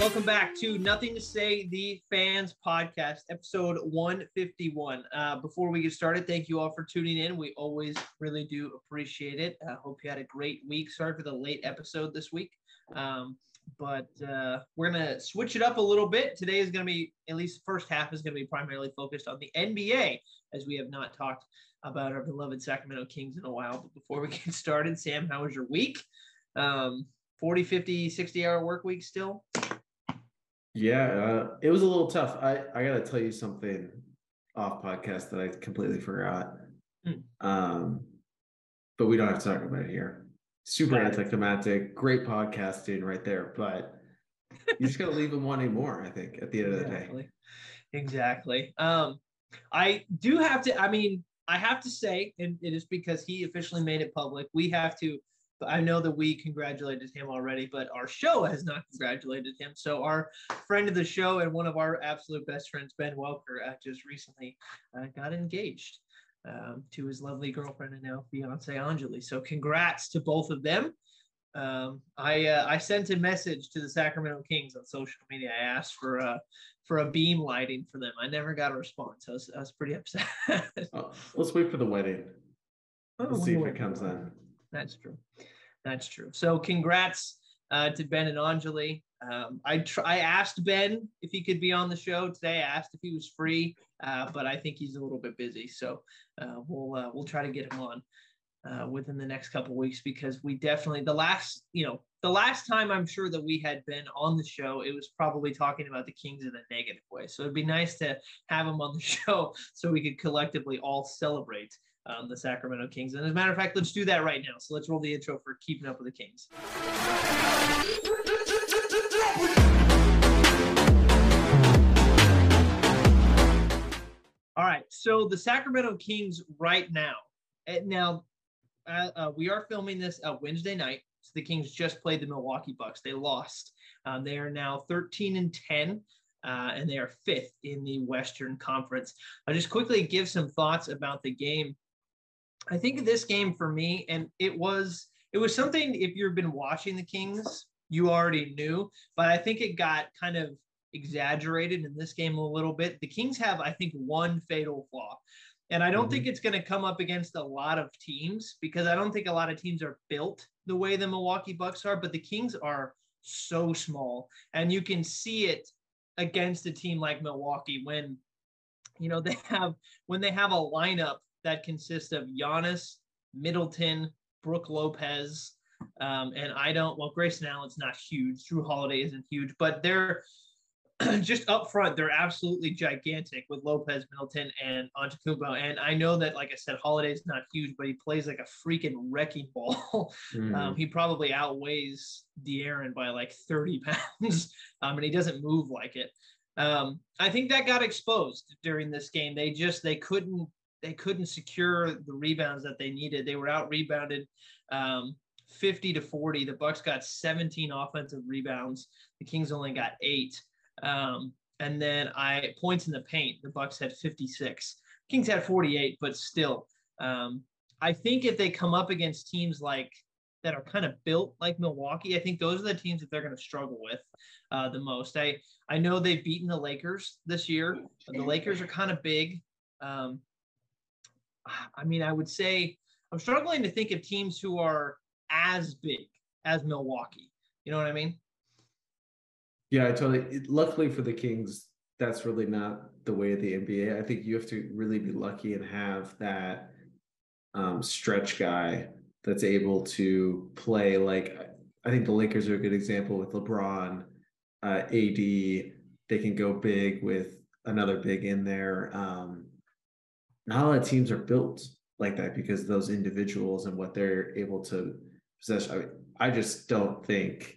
welcome back to Nothing to Say, the Fans Podcast, episode 151. Uh, before we get started, thank you all for tuning in. We always really do appreciate it. I uh, hope you had a great week. Sorry for the late episode this week. Um, but uh, we're going to switch it up a little bit. Today is going to be, at least first half is going to be primarily focused on the NBA, as we have not talked about our beloved Sacramento Kings in a while. But before we get started, Sam, how was your week? Um, 40, 50, 60 hour work week still? Yeah, uh, it was a little tough. I, I got to tell you something off podcast that I completely forgot. Mm. Um, but we don't have to talk about it here. Super yeah. anticlimactic, great podcasting right there. But you just got to leave them wanting more, I think, at the end exactly. of the day. Exactly. Um, I do have to, I mean, I have to say, and it is because he officially made it public, we have to I know that we congratulated him already, but our show has not congratulated him. So our friend of the show and one of our absolute best friends, Ben Welker, uh, just recently uh, got engaged um, to his lovely girlfriend and now fiance Anjali. So congrats to both of them. Um, I uh, I sent a message to the Sacramento Kings on social media. I asked for a for a beam lighting for them. I never got a response. I was I was pretty upset. oh, let's wait for the wedding. Oh, let's see if it comes in. That's true. That's true. So congrats uh, to Ben and Anjali. Um, I tr- I asked Ben if he could be on the show today. I asked if he was free, uh, but I think he's a little bit busy. So uh, we'll uh, we'll try to get him on uh, within the next couple weeks because we definitely the last you know the last time I'm sure that we had been on the show, it was probably talking about the Kings in a negative way. So it'd be nice to have him on the show so we could collectively all celebrate um, the Sacramento Kings. And as a matter of fact, let's do that right now. So let's roll the intro for Keeping Up with the Kings. All right. So the Sacramento Kings right now. Eh, now, uh, uh, we are filming this uh, Wednesday night. So the Kings just played the Milwaukee Bucks. They lost. Um, they are now 13 and 10. Uh, and they are fifth in the Western Conference. I'll just quickly give some thoughts about the game. I think this game for me, and it was it was something if you've been watching the Kings, you already knew, but I think it got kind of exaggerated in this game a little bit. The Kings have, I think, one fatal flaw. And I don't mm-hmm. think it's going to come up against a lot of teams because I don't think a lot of teams are built the way the Milwaukee Bucks are, but the Kings are so small. And you can see it against a team like Milwaukee when you know they have when they have a lineup that consists of Giannis, Middleton, Brook Lopez, um, and I don't. Well, Grayson Allen's not huge. Jrue Holiday isn't huge, but they're just up front. They're absolutely gigantic with Lopez, Middleton, and Antetokounmpo. And I know that, like I said, Holiday's not huge, but he plays like a freaking wrecking ball. Mm. Um, he probably outweighs De'Aaron by like 30 pounds, um, and he doesn't move like it. Um, I think that got exposed during this game. They just they couldn't they couldn't secure the rebounds that they needed. They were out rebounded um, 50 to 40. The Bucks got 17 offensive rebounds. The Kings only got eight. Um, and then I points in the paint. The Bucks had 56. Kings had 48, but still, um, I think if they come up against teams like that are kind of built like Milwaukee, I think those are the teams that they're going to struggle with uh, the most. I I know they've beaten the Lakers this year. The Lakers are kind of big. Um, I mean, I would say I'm struggling to think of teams who are as big as Milwaukee. You know what I mean? Yeah, I totally. Luckily for the Kings, that's really not the way of the NBA. I think you have to really be lucky and have that um, stretch guy that's able to play like I think the Lakers are a good example with LeBron, uh, AD. They can go big with another big in there. Um, not a lot of teams are built like that because those individuals and what they're able to possess. I, mean, I just don't think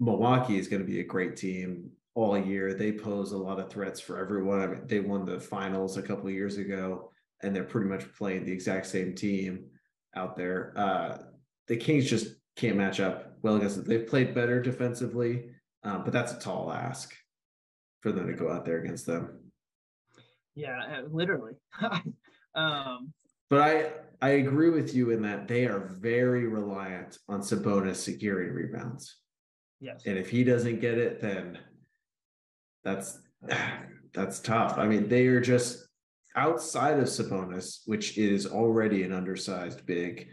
Milwaukee is going to be a great team all year. They pose a lot of threats for everyone. I mean, they won the finals a couple of years ago, and they're pretty much playing the exact same team out there. Uh, the Kings just can't match up well against it. They've played better defensively, um, but that's a tall ask for them to go out there against them. Yeah, uh, literally. um, but I I agree with you in that they are very reliant on Sabonis securing rebounds. Yes. And if he doesn't get it, then that's that's tough. I mean, they are just outside of Sabonis, which is already an undersized big.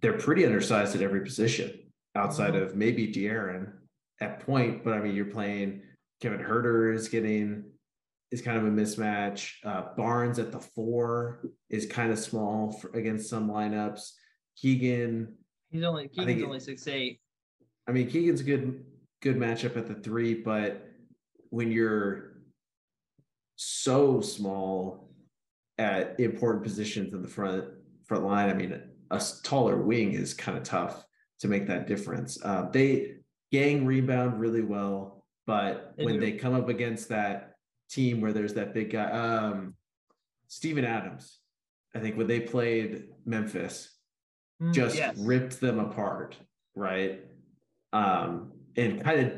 They're pretty undersized at every position outside mm-hmm. of maybe De'Aaron at point. But I mean, you're playing Kevin Huerter is getting is kind of a mismatch. Uh, Barnes at the four is kind of small for, against some lineups. Keegan, he's only Keegan's only six eight. I mean, Keegan's a good good matchup at the three, but when you're so small at important positions in the front front line, I mean, a taller wing is kind of tough to make that difference. Uh, they gang rebound really well, but they when do. they come up against that team where there's that big guy, um, Steven Adams, I think when they played Memphis, mm, just yes. ripped them apart, right? Um, and kind of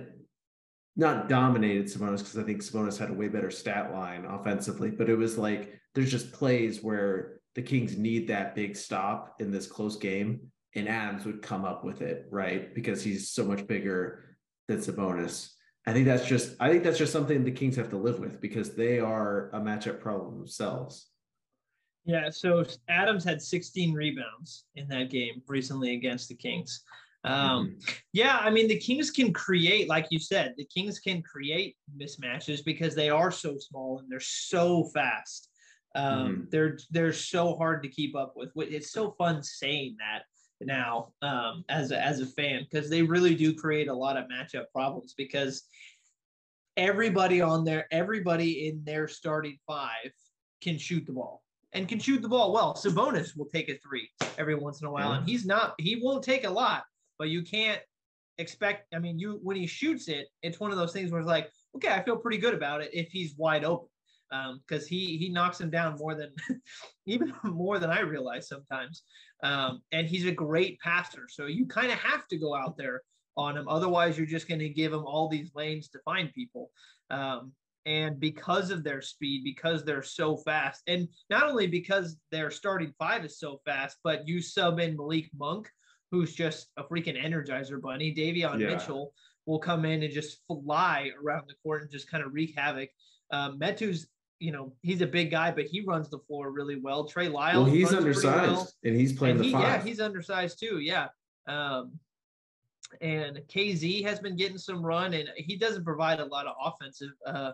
not dominated Sabonis because I think Sabonis had a way better stat line offensively, but it was like there's just plays where the Kings need that big stop in this close game, and Adams would come up with it, right? Because he's so much bigger than Sabonis. I think that's just I think that's just something the Kings have to live with because they are a matchup problem themselves. Yeah, so Adams had 16 rebounds in that game recently against the Kings. Um, mm-hmm. Yeah, I mean, the Kings can create, like you said, the Kings can create mismatches because they are so small and they're so fast. Um, mm-hmm. They're they're so hard to keep up with. It's so fun saying that now um, as a, as a fan because they really do create a lot of matchup problems because everybody on there, everybody in their starting five can shoot the ball and can shoot the ball well. Sabonis will take a three every once in a while, and he's not he won't take a lot, but you can't expect. I mean, you when he shoots it, it's one of those things where it's like, okay, I feel pretty good about it if he's wide open, because um, he he knocks him down more than even more than I realize sometimes. Um, and he's a great passer, so you kind of have to go out there on him. Otherwise, you're just going to give him all these lanes to find people. Um, and because of their speed, because they're so fast, and not only because their starting five is so fast, but you sub in Malik Monk, who's just a freaking energizer bunny. Davion yeah. Mitchell will come in and just fly around the court and just kind of wreak havoc. Um, Metu's, you know, he's a big guy, but he runs the floor really well. Trey Lyles, well, he's undersized well. and he's playing and the he, five. Yeah, he's undersized too. Yeah. Um, and KZ has been getting some run, and he doesn't provide a lot of offensive uh,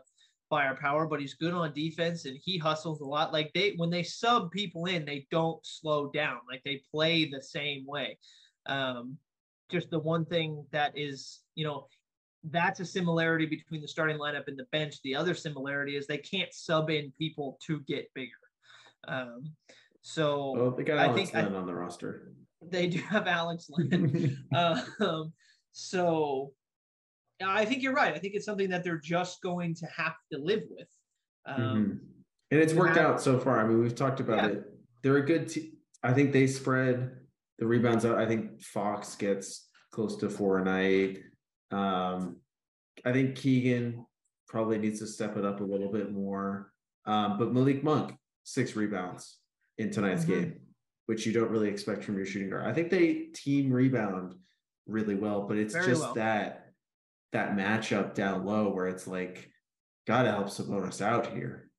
firepower, but he's good on defense and he hustles a lot. Like they, when they sub people in, they don't slow down. Like they play the same way. Um, just the one thing that is, you know, that's a similarity between the starting lineup and the bench. The other similarity is they can't sub in people to get bigger. Um, so well, they got Alex I think I, on the roster. They do have Alex Len. um, so I think you're right. I think it's something that they're just going to have to live with. Um, mm-hmm. And it's worked have, out so far. I mean, we've talked about yeah. it. They're a good team. I think they spread the rebounds out. I think Fox gets close to four a night. Um, I think Keegan probably needs to step it up a little bit more. Um, but Malik Monk, six rebounds in tonight's mm-hmm. game, which you don't really expect from your shooting guard. I think they team rebound really well, but it's Very just well. that that matchup down low where it's like, gotta help Sabonis out here.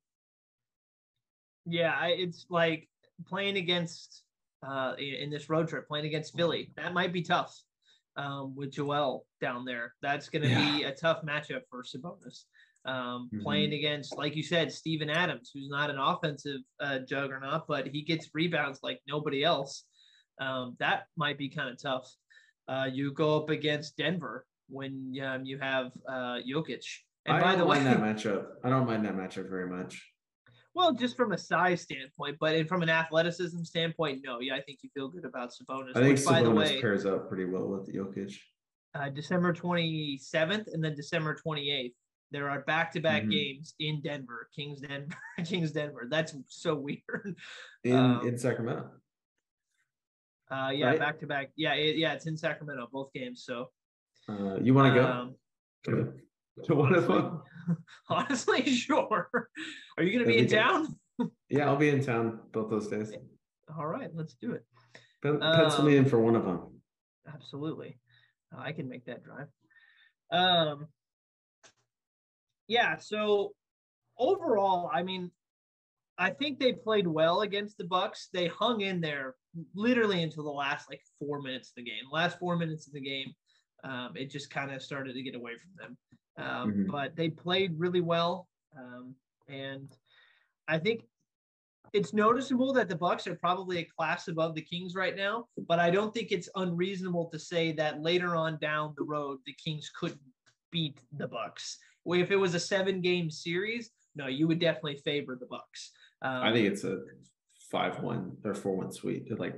Yeah, it's like playing against uh, in this road trip, playing against Philly. That might be tough um, with Joel down there. That's going to yeah. be a tough matchup for Sabonis. Um, mm-hmm. Playing against, like you said, Steven Adams, who's not an offensive uh, juggernaut, but he gets rebounds like nobody else. Um, that might be kind of tough. Uh, you go up against Denver when um, you have uh, Jokic. And I by don't the way, mind that matchup. I don't mind that matchup very much. Well, just from a size standpoint, but from an athleticism standpoint, no. Yeah, I think you feel good about Sabonis. I think which, Sabonis by the way, pairs up pretty well with the Jokic. Uh, December 27th and then December 28th. There are back-to-back mm-hmm. games in Denver, Kings Denver, Kings Denver. That's so weird. In um, in Sacramento. Uh, yeah, right? back to back. Yeah, it, yeah, it's in Sacramento, both games. So, uh, you want to go? Um, to, to one of them? Honestly, sure. Are you going to be in town? yeah, I'll be in town both those days. All right, let's do it. Pen- pencil um, me in for one of them. Absolutely, uh, I can make that drive. Um, yeah. So overall, I mean, I think they played well against the Bucks. They hung in there literally until the last like four minutes of the game. Last four minutes of the game, um, it just kind of started to get away from them. Um, mm-hmm. But they played really well, um, and I think it's noticeable that the Bucks are probably a class above the Kings right now. But I don't think it's unreasonable to say that later on down the road, the Kings could beat the Bucks. If it was a seven-game series, no, you would definitely favor the Bucks. Um, I think it's a five-one or four-one sweep. Like,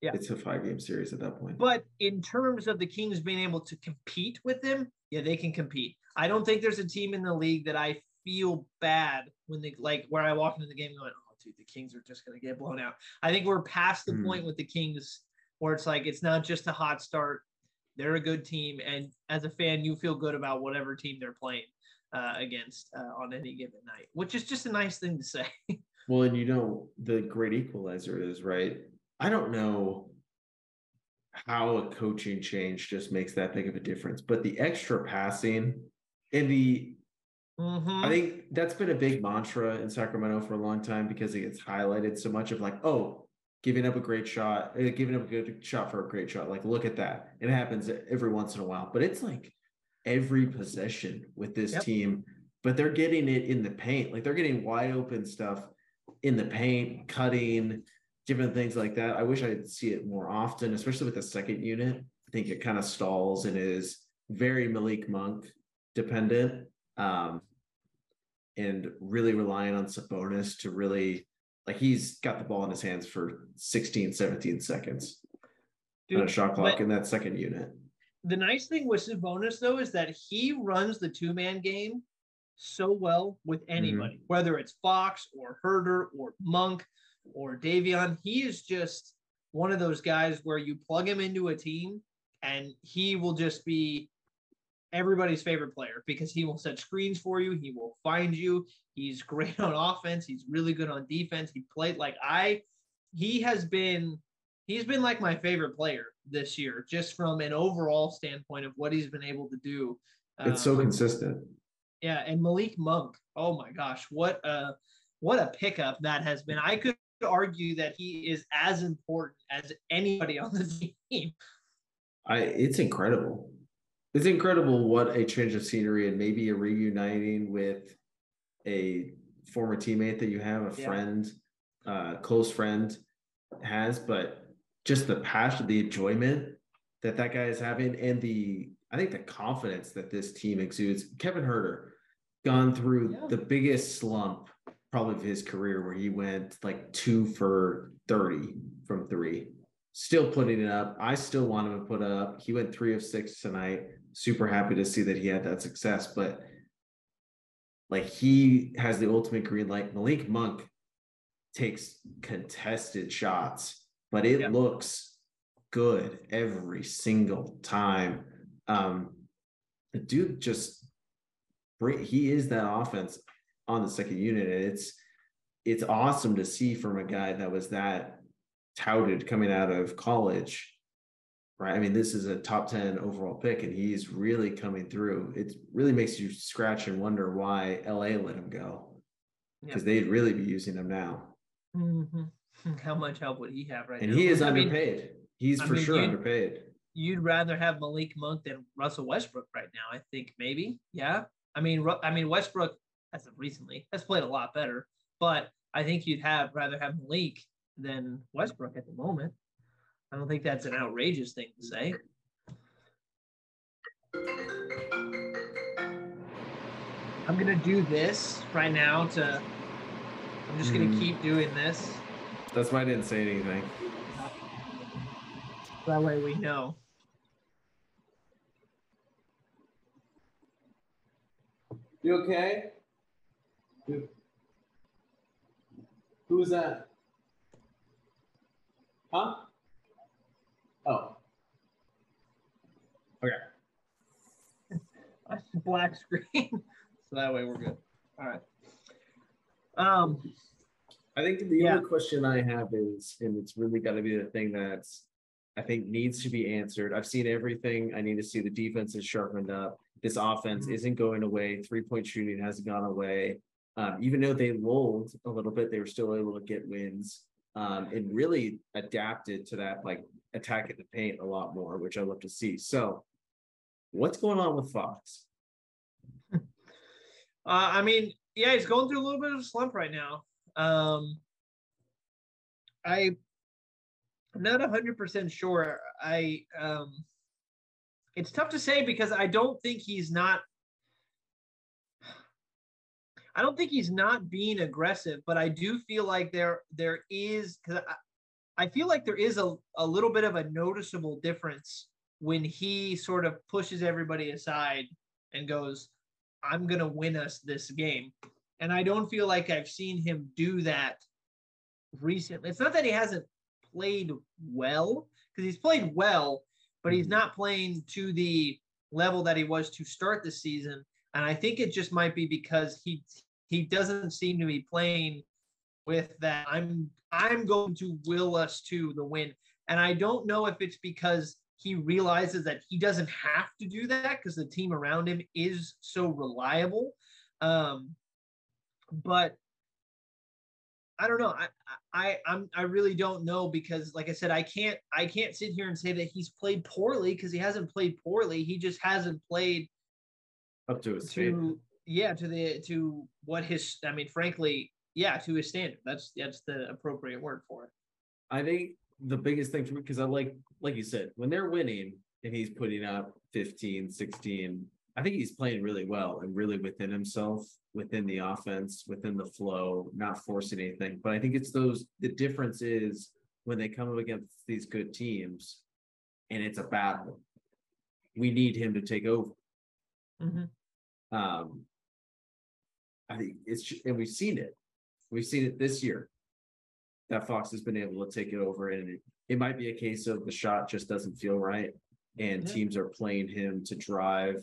yeah, it's a five-game series at that point. But in terms of the Kings being able to compete with them, yeah, they can compete. I don't think there's a team in the league that I feel bad when they like where I walk into the game going, oh, dude, the Kings are just going to get blown out. I think we're past the mm. point with the Kings where it's like it's not just a hot start. They're a good team, and as a fan, you feel good about whatever team they're playing uh, against uh, on any given night, which is just a nice thing to say. well, and you know the great equalizer is right. I don't know how a coaching change just makes that big of a difference, but the extra passing and the Mm-hmm. I think that's been a big mantra in Sacramento for a long time because it gets highlighted so much of like, oh, giving up a great shot, uh, giving up a good shot for a great shot. Like, look at that. It happens every once in a while, but it's like every possession with this yep. team, but they're getting it in the paint. Like they're getting wide open stuff in the paint, cutting, different things like that. I wish I'd see it more often, especially with the second unit. I think it kind of stalls and is very Malik Monk dependent. Um, and really relying on Sabonis to really like he's got the ball in his hands for 16, 17 seconds Dude, on a shot clock in that second unit. The nice thing with Sabonis though is that he runs the two man game so well with anybody, mm-hmm. whether it's Fox or Huerter or Monk or Davion. He is just one of those guys where you plug him into a team and he will just be everybody's favorite player because he will set screens for you. He will find you. He's great on offense. He's really good on defense. He played like I, he has been, he's been like my favorite player this year, just from an overall standpoint of what he's been able to do. It's um, so consistent. Yeah. And Malik Monk, oh my gosh, what a, what a pickup that has been. I could argue that he is as important as anybody on the team. I, it's incredible it's incredible what a change of scenery and maybe a reuniting with a former teammate that you have, a yeah. friend, uh, close friend has, but just the passion, the enjoyment that that guy is having, and the I think the confidence that this team exudes. Kevin Huerter gone through yeah. the biggest slump probably of his career, where he went like two for thirty from three, still putting it up. I still want him to put up. He went three of six tonight super happy to see that he had that success. But like he has the ultimate green light. Malik Monk takes contested shots, but it yeah. looks good every single time. Um, the dude just he is that offense on the second unit, and it's it's awesome to see from a guy that was that touted coming out of college right? I mean, this is a top 10 overall pick, and he's really coming through. It really makes you scratch and wonder why LA let him go because yep. they'd really be using him now. Mm-hmm. How much help would he have right and now? he is I underpaid. Mean, he's I for mean, sure underpaid. You'd rather have Malik Monk than Russell Westbrook right now, I think, maybe. Yeah. I mean, I mean, Westbrook, as of recently, has played a lot better, but I think you'd have rather have Malik than Westbrook at the moment. I don't think that's an outrageous thing to say. I'm gonna do this right now to I'm just gonna mm. keep doing this. That's why I didn't say anything. That way we know. You okay? Who was that? Huh? Oh. Okay. black screen. so that way we're good. All right. Um I think the yeah. other question I have is, and it's really got to be the thing that's I think needs to be answered. I've seen everything. I need to see the defense is sharpened up. This offense Mhm. isn't going away. Three point shooting hasn't gone away. Um, even though they lulled a little bit, they were still able to get wins um, and really adapted to that like attack at the paint a lot more, which I love to see. So, what's going on with Fox? Uh, I mean, yeah, he's going through a little bit of a slump right now. Um, I, I'm not hundred percent sure. I, um, it's tough to say because I don't think he's not. I don't think he's not being aggressive, but I do feel like there there is because I, I feel like there is a, a little bit of a noticeable difference when he sort of pushes everybody aside and goes, I'm going to win us this game. And I don't feel like I've seen him do that recently. It's not that he hasn't played well, because he's played well, but he's mm-hmm. not playing to the level that he was to start the season. And I think it just might be because he he doesn't seem to be playing with that I'm I'm going to will us to the win. And I don't know if it's because he realizes that he doesn't have to do that because the team around him is so reliable. Um, but I don't know. I, I I'm I really don't know because like I said, I can't I can't sit here and say that he's played poorly because he hasn't played poorly. He just hasn't played up to his to yeah to the to what his I mean frankly yeah to his standard. That's that's the appropriate word for it. I think the biggest thing for me because I like like you said when they're winning and he's putting up 15 16 I think he's playing really well and really within himself within the offense within the flow not forcing anything but I think it's those the difference is when they come up against these good teams and it's a battle we need him to take over Mm-hmm. um I think it's and we've seen it we've seen it this year that Fox has been able to take it over. And it, it might be a case of the shot just doesn't feel right. And Yeah. teams are playing him to drive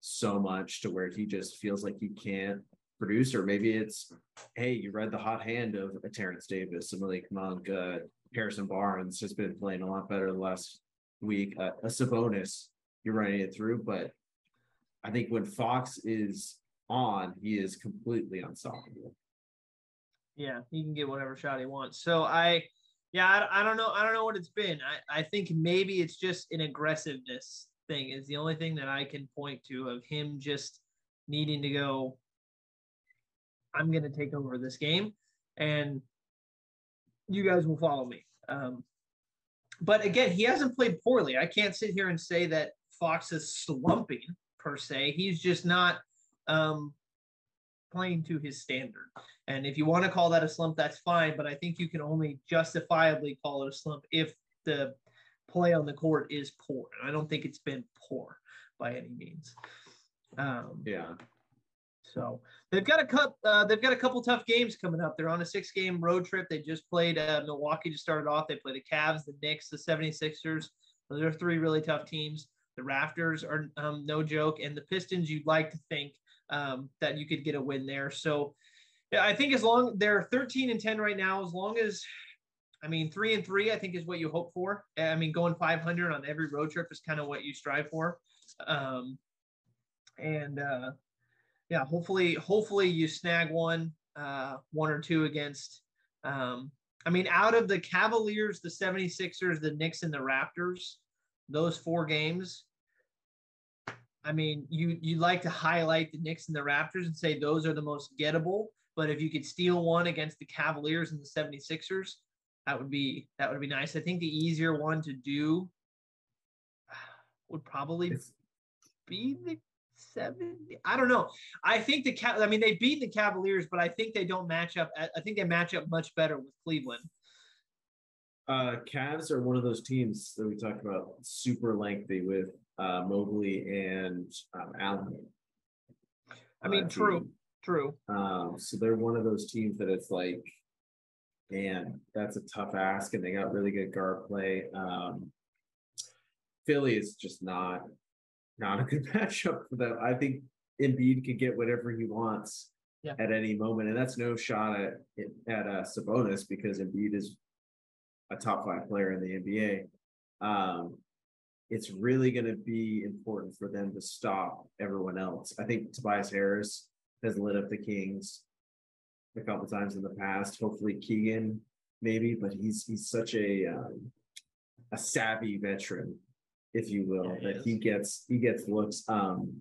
so much to where he just feels like he can't produce. Or maybe it's, hey, you read the hot hand of a Terrence Davis, a Malik Monk, uh, Harrison Barnes has been playing a lot better the last week. Uh, a Sabonis, you're running it through. But I think when Fox is on, he is completely unstoppable. Yeah, he can get whatever shot he wants. So I, yeah, I, I don't know. I don't know what it's been. I, I think maybe it's just an aggressiveness thing is the only thing that I can point to of him just needing to go. I'm going to take over this game, and you guys will follow me. Um, but again, he hasn't played poorly. I can't sit here and say that Fox is slumping per se. He's just not um, playing to his standard. And if you want to call that a slump, that's fine. But I think you can only justifiably call it a slump if the play on the court is poor. And I don't think it's been poor by any means. Um, Yeah. so they've got a cup. Uh, they've got a couple tough games coming up. They're on a six-game road trip. They just played uh, Milwaukee to start it off. They play the Cavs, the Knicks, the 76ers. Those are three really tough teams. The Raptors are um, no joke, and the Pistons. You'd like to think um, that you could get a win there. So, yeah, I think as long they're 13 and 10 right now, as long as I mean three and three, I think is what you hope for. I mean, going 500 on every road trip is kind of what you strive for. Um, and uh, yeah, hopefully, hopefully you snag one, uh, one or two against. Um, I mean, out of the Cavaliers, the 76ers, the Knicks, and the Raptors, those four games. I mean, you you like to highlight the Knicks and the Raptors and say those are the most gettable. But if you could steal one against the Cavaliers and the 76ers, that would be that would be nice. I think the easier one to do would probably be the 70. I don't know. I think the Cav. I mean, they beat the Cavaliers, but I think they don't match up. I I think they match up much better with Cleveland. Uh, Cavs are one of those teams that we talked about, super lengthy with uh, Mobley and um, Allen. I mean, Uh, true, team. true. Um, so they're one of those teams that it's like, man, that's a tough ask, and they got really good guard play. Um, Philly is just not not a good matchup for them. I think Embiid could get whatever he wants Yeah. at any moment, and that's no shot at at uh, Sabonis because Embiid is a top five player in the NBA. Um, it's really going to be important for them to stop everyone else. I think Tobias Harris has lit up the Kings a couple times in the past. Hopefully Keegan maybe, but he's he's such a um, a savvy veteran, if you will, yeah, he that is. he gets he gets looks. Um,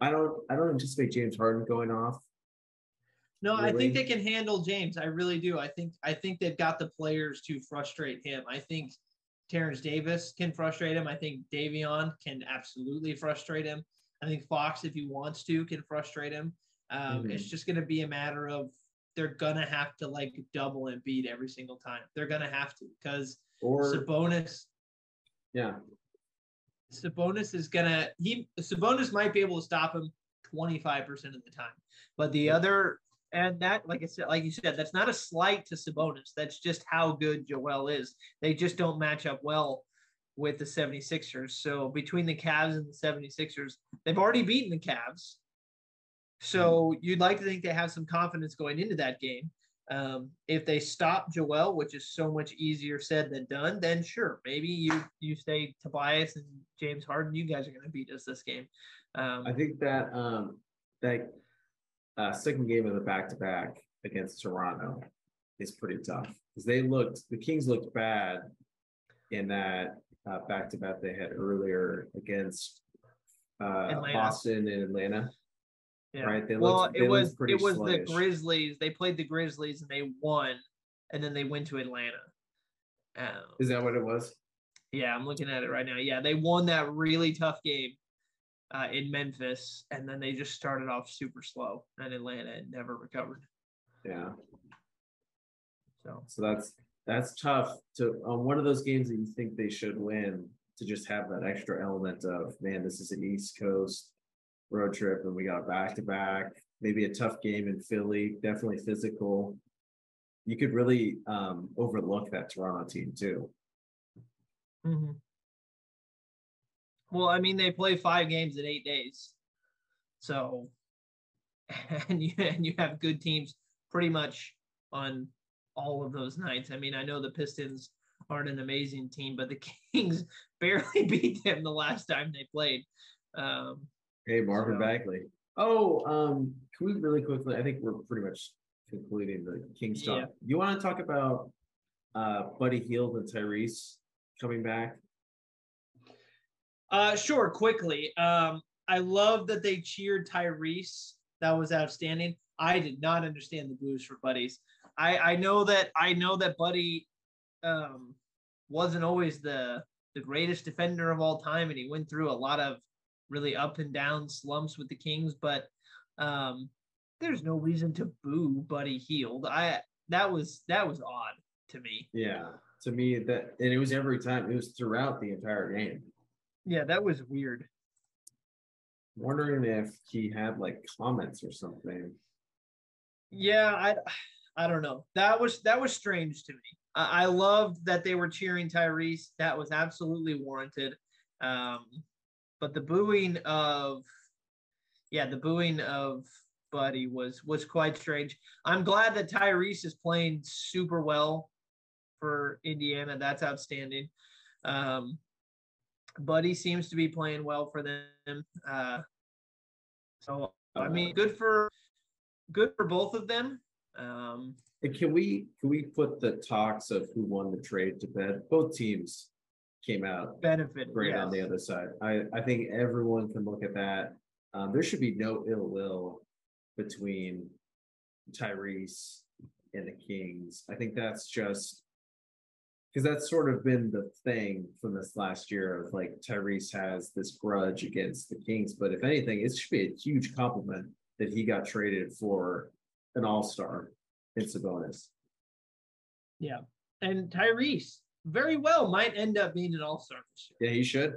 I don't I don't anticipate James Harden going off. No, really. I think they can handle James. I really do. I think I think they've got the players to frustrate him. I think Terrence Davis can frustrate him. I think Davion can absolutely frustrate him. I think Fox, if he wants to, can frustrate him. Um, mm-hmm. It's just going to be a matter of they're gonna have to like double and beat every single time. They're gonna have to because or Sabonis. Yeah. Sabonis is gonna he Sabonis might be able to stop him 25% of the time. But the other and that like I said, like you said, that's not a slight to Sabonis. That's just how good Joel is. They just don't match up well with the 76ers. So between the Cavs and the 76ers, they've already beaten the Cavs. So you'd like to think they have some confidence going into that game. Um, if they stop Joel, which is so much easier said than done, then sure, maybe you you say Tobias and James Harden, you guys are going to beat us this game. Um, I think that um, that uh, second game of the back to back against Toronto is pretty tough because they looked the Kings looked bad in that back to back they had earlier against uh, Boston and Atlanta. Yeah. Right. They well, looked, it was it was sluggish. the Grizzlies. They played the Grizzlies and they won, and then they went to Atlanta. Um, Is that what it was? Yeah, I'm looking at it right now. Yeah, they won that really tough game uh, in Memphis, and then they just started off super slow, and Atlanta never recovered. Yeah. So, so that's that's tough to on one of those games that you think they should win to just have that extra element of man, this is an East Coast road trip and we got back to back. Maybe a tough game in Philly, definitely physical. You could really um, overlook that Toronto team too. Mm-hmm. Well, I mean, they play five games in eight days, so and you and you have good teams pretty much on all of those nights. I mean, I know the Pistons aren't an amazing team, but the Kings barely beat them the last time they played. Um, Hey, Marvin so, Bagley. Oh, um, can we really quickly? I think we're pretty much concluding the Kings talk. Yeah. You want to talk about uh, Buddy Hield and Tyrese coming back? Uh, sure. Quickly, um, I love that they cheered Tyrese. That was outstanding. I did not understand the blues for Buddies. I I know that I know that Buddy um, wasn't always the the greatest defender of all time, and he went through a lot of really up and down slumps with the Kings, but um, there's no reason to boo Buddy Hield. I that was that was odd to me. Yeah, to me that and it was every time. It was throughout the entire game. Yeah, that was weird. wondering if he had like comments or something. Yeah, I I don't know. That was that was strange to me. I, I loved that they were cheering Tyrese. That was absolutely warranted. Um, but the booing of yeah, the booing of Buddy was was quite strange. I'm glad that Tyrese is playing super well for Indiana. That's outstanding. Um, Buddy seems to be playing well for them. Uh, so I mean, good for good for both of them. Um, and can we can we put the talks of who won the trade to bed? Both teams came out benefit great yes. on the other side. I, I think everyone can look at that. Um, there should be no ill will between Tyrese and the Kings. I think that's just because that's sort of been the thing from this last year of like Tyrese has this grudge against the Kings. But if anything, it should be a huge compliment that he got traded for an all star in Sabonis. Yeah. And Tyrese, very well might end up being an all-star this year. Yeah, he should.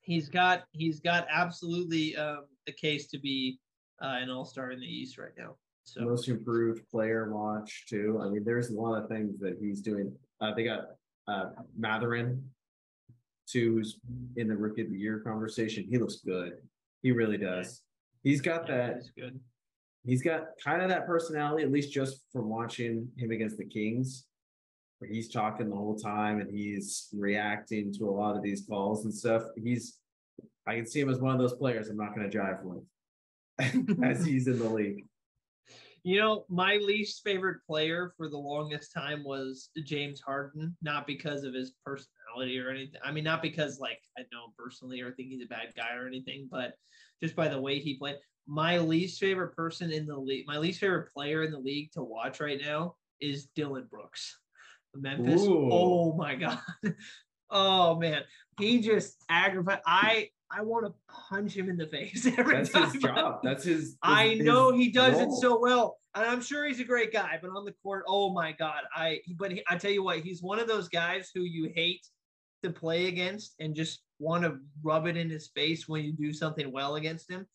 He's got he's got absolutely um, the case to be uh, an all-star in the East right now. So most improved player watch too. I mean, there's a lot of things that he's doing. Uh, they got uh, Mathurin, too, who's in the rookie of the year conversation. He looks good. He really does. He's got yeah, that. He's good. He's got kind of that personality, at least just from watching him against the Kings where he's talking the whole time and he's reacting to a lot of these calls and stuff. He's I can see him as one of those players I'm not going to jive with as he's in the league. You know, my least favorite player for the longest time was James Harden, not because of his personality or anything. I mean, not because like I know him personally or think he's a bad guy or anything, but just by the way he played. My least favorite person in the league, my least favorite player in the league to watch right now is Dillon Brooks. Memphis. Ooh. Oh my god. Oh man. He just aggravated. I I want to punch him in the face every That's time. his job. That's his. his I know he does role. it so well, and I'm sure he's a great guy. But on the court, oh my God, I. But he, I tell you what, he's one of those guys who you hate to play against and just want to rub it in his face when you do something well against him.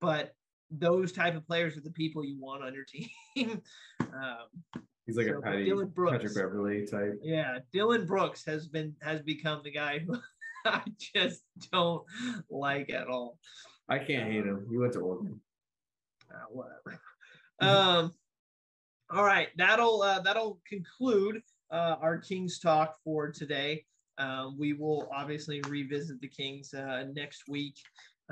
But those type of players are the people you want on your team. um, He's like so, a Patty, Dillon Brooks, Patrick Beverley type. Yeah, Dillon Brooks has been has become the guy who I just don't like at all. I can't hate him. He went to Oregon. Uh, whatever. um. All right, that'll uh, that'll conclude uh, our Kings talk for today. Um, we will obviously revisit the Kings uh, next week.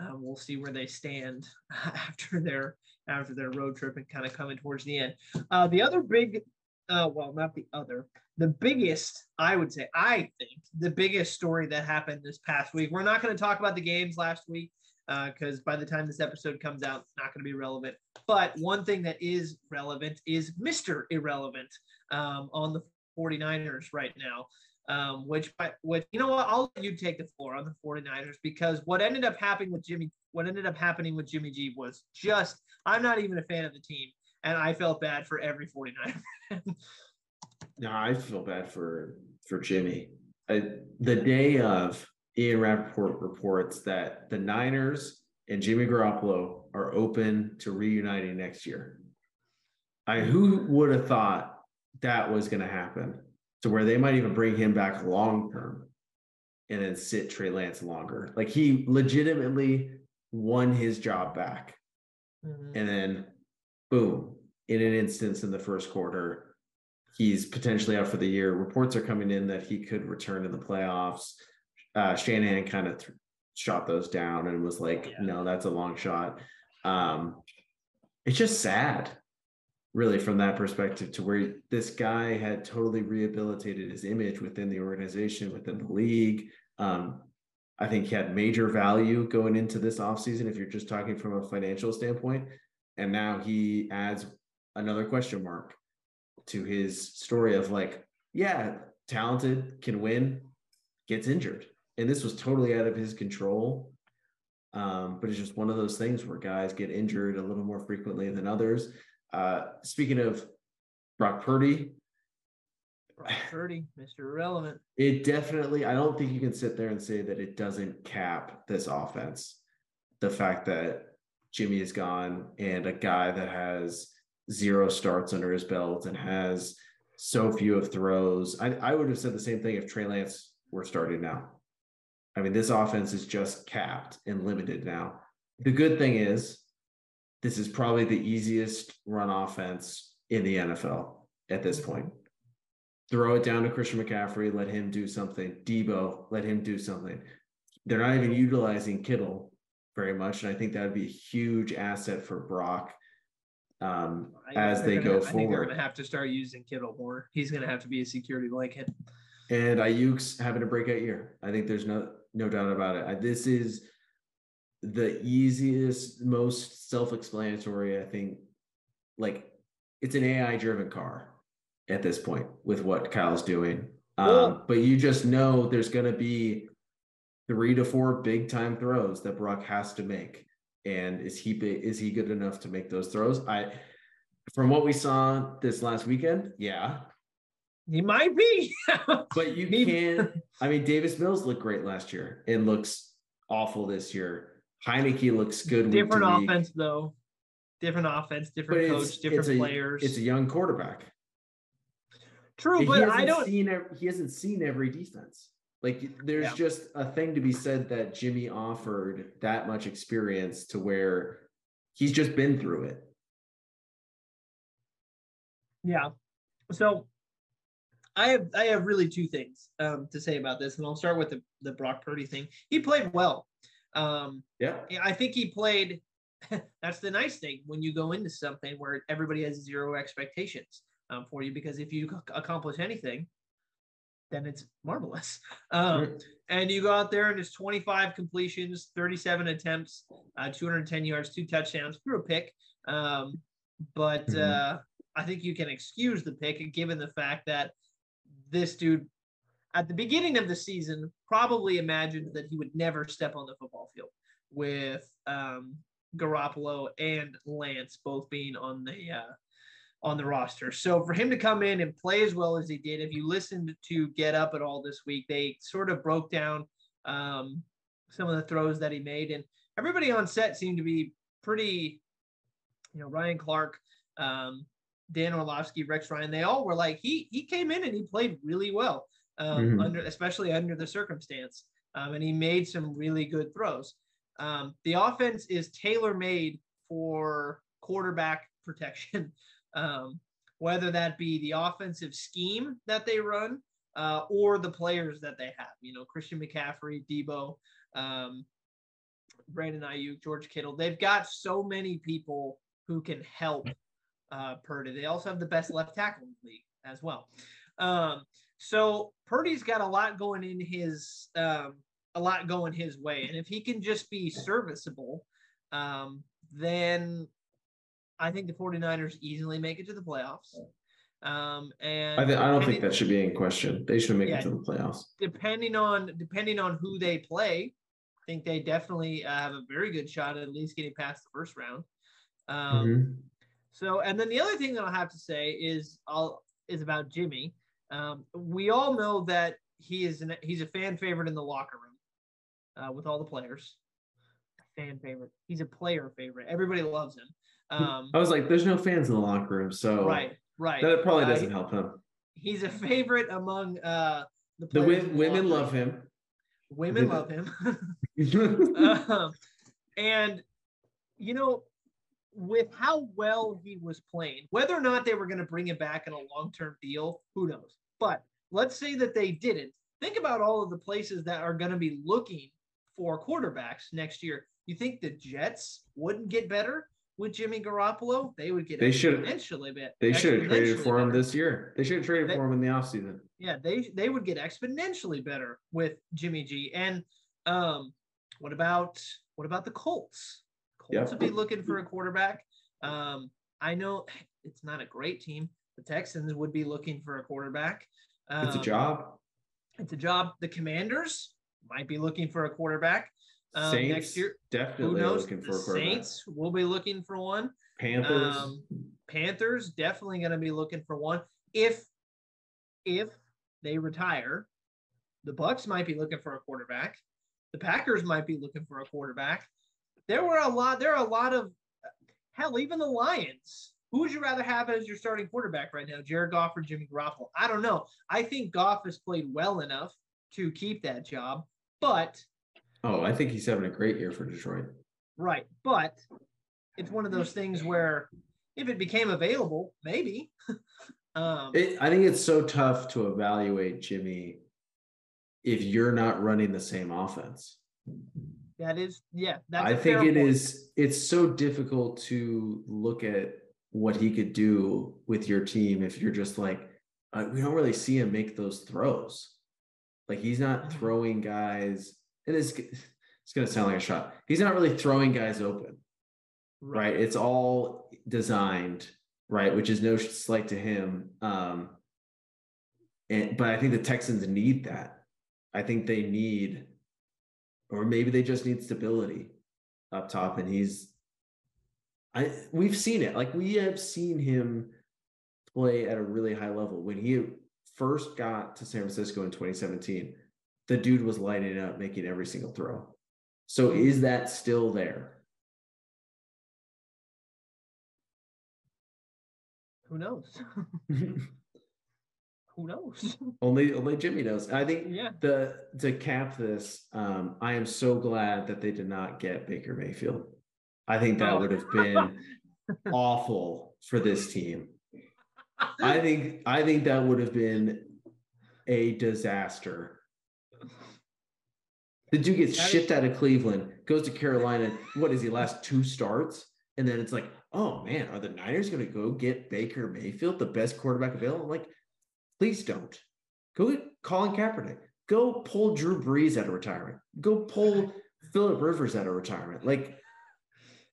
Uh, we'll see where they stand after their after their road trip and kind of coming towards the end. Uh, the other big uh, well, not the other, the biggest, I would say, I think the biggest story that happened this past week. We're not going to talk about the games last week because uh, by the time this episode comes out, it's not going to be relevant. But one thing that is relevant is Mr. Irrelevant um, on the 49ers right now. Um, which, which, you know what? I'll let you take the floor on the 49ers because what ended up happening with Jimmy, what ended up happening with Jimmy G was just, I'm not even a fan of the team and I felt bad for every 49 no, I feel bad for for Jimmy. I, the day of Ian Rapoport reports that the Niners and Jimmy Garoppolo are open to reuniting next year. I who would have thought that was going to happen to where they might even bring him back long term and then sit Trey Lance longer. Like he legitimately won his job back. Mm-hmm. And then boom, in an instance in the first quarter, he's potentially out for the year. Reports are coming in that he could return in the playoffs. Uh, Shanahan kind of th- shot those down and was like, yeah. no, that's a long shot. Um, it's just sad, really, from that perspective, to where this guy had totally rehabilitated his image within the organization, within the league. Um, I think he had major value going into this offseason if you're just talking from a financial standpoint. And now he adds another question mark to his story of like, yeah, talented, can win, gets injured. And this was totally out of his control. Um, but it's just one of those things where guys get injured a little more frequently than others. Uh, speaking of Brock Purdy, Brock Purdy, Mr. Irrelevant. It definitely, I don't think you can sit there and say that it doesn't cap this offense. The fact that Jimmy is gone and a guy that has zero starts under his belt and has so few of throws. I, I would have said the same thing if Trey Lance were starting now. I mean, this offense is just capped and limited now. The good thing is, this is probably the easiest run offense in the NFL at this point. Throw it down to Christian McCaffrey, let him do something. Deebo, let him do something. They're not even utilizing Kittle very much. And I think that would be a huge asset for Brock um, as they gonna, go I forward. they're going to have to start using Kittle more. He's going to have to be a security blanket. And Aiyuk's having a breakout year. I think there's no no doubt about it. This is the easiest, most self-explanatory. I think, like it's an AI-driven car at this point with what Kyle's doing. Um, but you just know there's going to be three to four big time throws that Brock has to make. And is he is he good enough to make those throws? I from what we saw this last weekend, yeah. He might be. but you can't I mean Davis Mills looked great last year and looks awful this year. Heinicke looks good. Different offense though. Different offense, different coach, different it's a, players. It's a young quarterback. True, but I don't. Seen, he hasn't seen every defense. Like there's yeah. just a thing to be said that Jimmy offered that much experience to where he's just been through it. Yeah. So I have I have really two things um, to say about this, and I'll start with the, the Brock Purdy thing. He played well. Um, yeah, I think he played. that's the nice thing when you go into something where everybody has zero expectations um, for you, because if you accomplish anything, then it's marvelous. Um, and you go out there and it's 25 completions, 37 attempts, uh, 210 yards, two touchdowns, threw a pick. Um, but mm-hmm. uh, I think you can excuse the pick given the fact that this dude at the beginning of the season probably imagined that he would never step on the football field with um, Garoppolo and Lance both being on the uh, on the roster. So for him to come in and play as well as he did, if you listened to Get Up at all this week, they sort of broke down um, some of the throws that he made, and everybody on set seemed to be pretty, you know, Ryan Clark, um, Dan Orlovsky, Rex Ryan, they all were like he he came in and he played really well um, mm-hmm. under especially under the circumstance, um, and he made some really good throws. Um, the offense is tailor made for quarterback protection. um, whether that be the offensive scheme that they run uh, or the players that they have. You know, Christian McCaffrey, Deebo, um, Brandon Aiyuk, George Kittle. They've got so many people who can help uh, Purdy. They also have the best left tackle in the league as well. Um, so Purdy's got a lot going in his um, a lot going his way, and if he can just be serviceable, um, then I think the 49ers easily make it to the playoffs. Um, and I, th- I don't think that should be in question. They should make yeah, it to the playoffs. Depending on depending on who they play, I think they definitely uh, have a very good shot at at least getting past the first round. Um, mm-hmm. So, and then the other thing that I'll have to say is I'll is about Jimmy. Um, we all know that he is an, he's a fan favorite in the locker room uh, with all the players. Fan favorite. He's a player favorite. Everybody loves him. Um, I was like, there's no fans in the locker room, so right, right. That probably doesn't uh, help him. He's a favorite among uh, the, the women love him. Women love him. um, and you know, with how well he was playing, whether or not they were going to bring him back in a long-term deal, who knows? But let's say that they didn't. Think about all of the places that are going to be looking for quarterbacks next year. You think the Jets wouldn't get better? With Jimmy Garoppolo, they would get they should exponentially bit. They should have traded for him this year. They should have traded they, for him in the offseason. Yeah, they they would get exponentially better with Jimmy G. And um, what about what about the Colts? Colts yep. would be looking for a quarterback. Um, I know it's not a great team. The Texans would be looking for a quarterback. Um, it's a um, job. It's a job. The Commanders might be looking for a quarterback. Um, Saints next year, definitely looking for Saints will be looking for one. Panthers, um, Panthers definitely going to be looking for one. If if they retire, the Bucks might be looking for a quarterback. The Packers might be looking for a quarterback. There were a lot. There are a lot of hell. Even the Lions. Who would you rather have as your starting quarterback right now, Jared Goff or Jimmy Garoppolo? I don't know. I think Goff has played well enough to keep that job, but Oh, I think he's having a great year for Detroit. Right. But it's one of those things where if it became available, maybe. um, it, I think it's so tough to evaluate Jimmy if you're not running the same offense. That is, yeah. I think it point. is. It's so difficult to look at what he could do with your team if you're just like, uh, we don't really see him make those throws. Like he's not mm-hmm. throwing guys it is it's going to sound like a shot. He's not really throwing guys open, right? It's all designed, right? Which is no slight to him. Um, and but I think the Texans need that. I think they need, or maybe they just need stability up top. And he's, I we've seen it. Like we have seen him play at a really high level when he first got to San Francisco in 2017 the dude was lighting up, making every single throw. So is that still there? Who knows? Who knows? only only Jimmy knows. I think yeah. the to cap this, um, I am so glad that they did not get Baker Mayfield. I think that oh. would have been awful for this team. I think I think that would have been a disaster. The dude gets That shipped is- out of Cleveland, goes to Carolina. What is he last two starts? And then it's like, oh man, are the Niners going to go get Baker Mayfield, the best quarterback available? I'm like, please don't. Go get Colin Kaepernick. Go pull Drew Brees out of retirement. Go pull Philip Rivers out of retirement. Like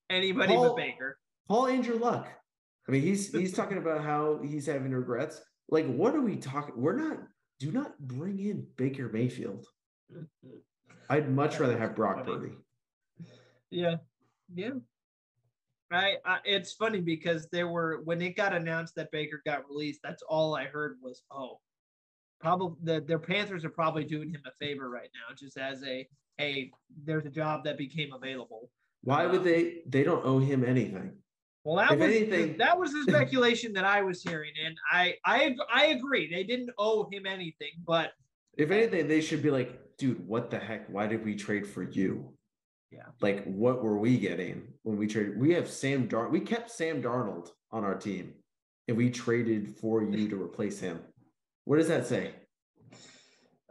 Anybody Paul- but Baker. Paul Andrew Luck. I mean, he's he's talking about how he's having regrets. Like, what are we talking? We're not. Do not bring in Baker Mayfield. Mm-hmm. I'd much rather have Brock. Purdy. Yeah, yeah. I, I it's funny because there were when it got announced that Baker got released, that's all I heard was, oh, probably the their Panthers are probably doing him a favor right now, just as a hey, there's a job that became available. Why would um, they? They don't owe him anything. Well, that If was anything- that was the speculation that I was hearing, and I I I agree they didn't owe him anything, but If anything, they should be like, dude, what the heck? Why did we trade for you? Yeah. Like, what were we getting when we traded? We have Sam Dar. We kept Sam Darnold on our team, and we traded for you to replace him. What does that say?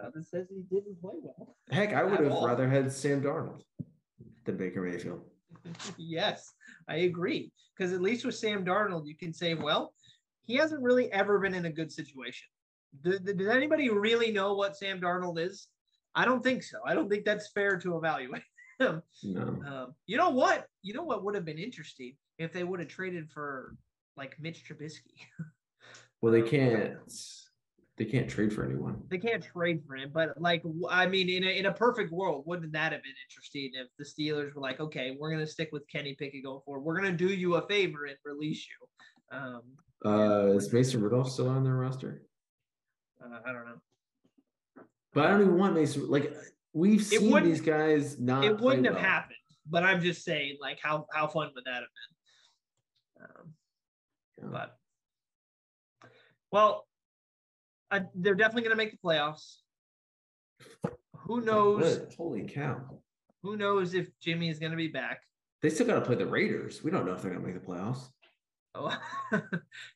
uh, it says he didn't play well. Heck, I would At have all. rather had Sam Darnold than Baker Mayfield. yes, I agree. Because at least with Sam Darnold, you can say, well, he hasn't really ever been in a good situation. Does, does anybody really know what Sam Darnold is? I don't think so. I don't think that's fair to evaluate them. No. Um, you know what? You know what would have been interesting if they would have traded for like Mitch Trubisky. Well, they can't. They can't trade for anyone. they can't trade for him, but like I mean, in a, in a perfect world, wouldn't that have been interesting if the Steelers were like, okay, we're gonna stick with Kenny Pickett going forward. We're gonna do you a favor and release you. Um, Uh, is Mason Rudolph still on their roster? uh, I don't know. But I don't even want Mason. Like we've seen these guys not. it wouldn't have well. happened, but I'm just saying, like, how how fun would that have been? Um, Yeah. but well, uh, they're definitely gonna make the playoffs. Who knows? Holy cow! Who knows if Jimmy is gonna be back? They still got to play the Raiders. We don't know if they're gonna make the playoffs. Oh,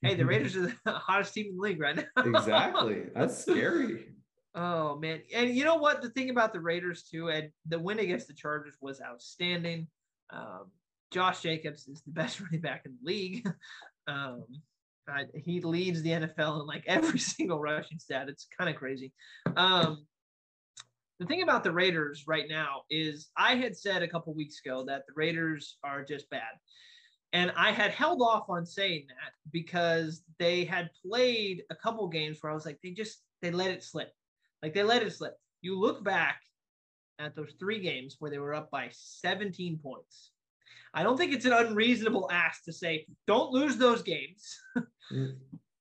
hey, the Raiders are the hottest team in the league right now. Exactly. That's scary. Oh man, and you know what? The thing about the Raiders too, and the win against the Chargers was outstanding. Um, Josh Jacobs is the best running back in the league. Um, I, he leads the NFL in like every single rushing stat. It's kind of crazy. Um, the thing about the Raiders right now is I had said a couple weeks ago that the Raiders are just bad. And I had held off on saying that because they had played a couple games where I was like, they just they let it slip. Like they let it slip. You look back at those three games where they were up by 17 points. I don't think it's an unreasonable ask to say, don't lose those games.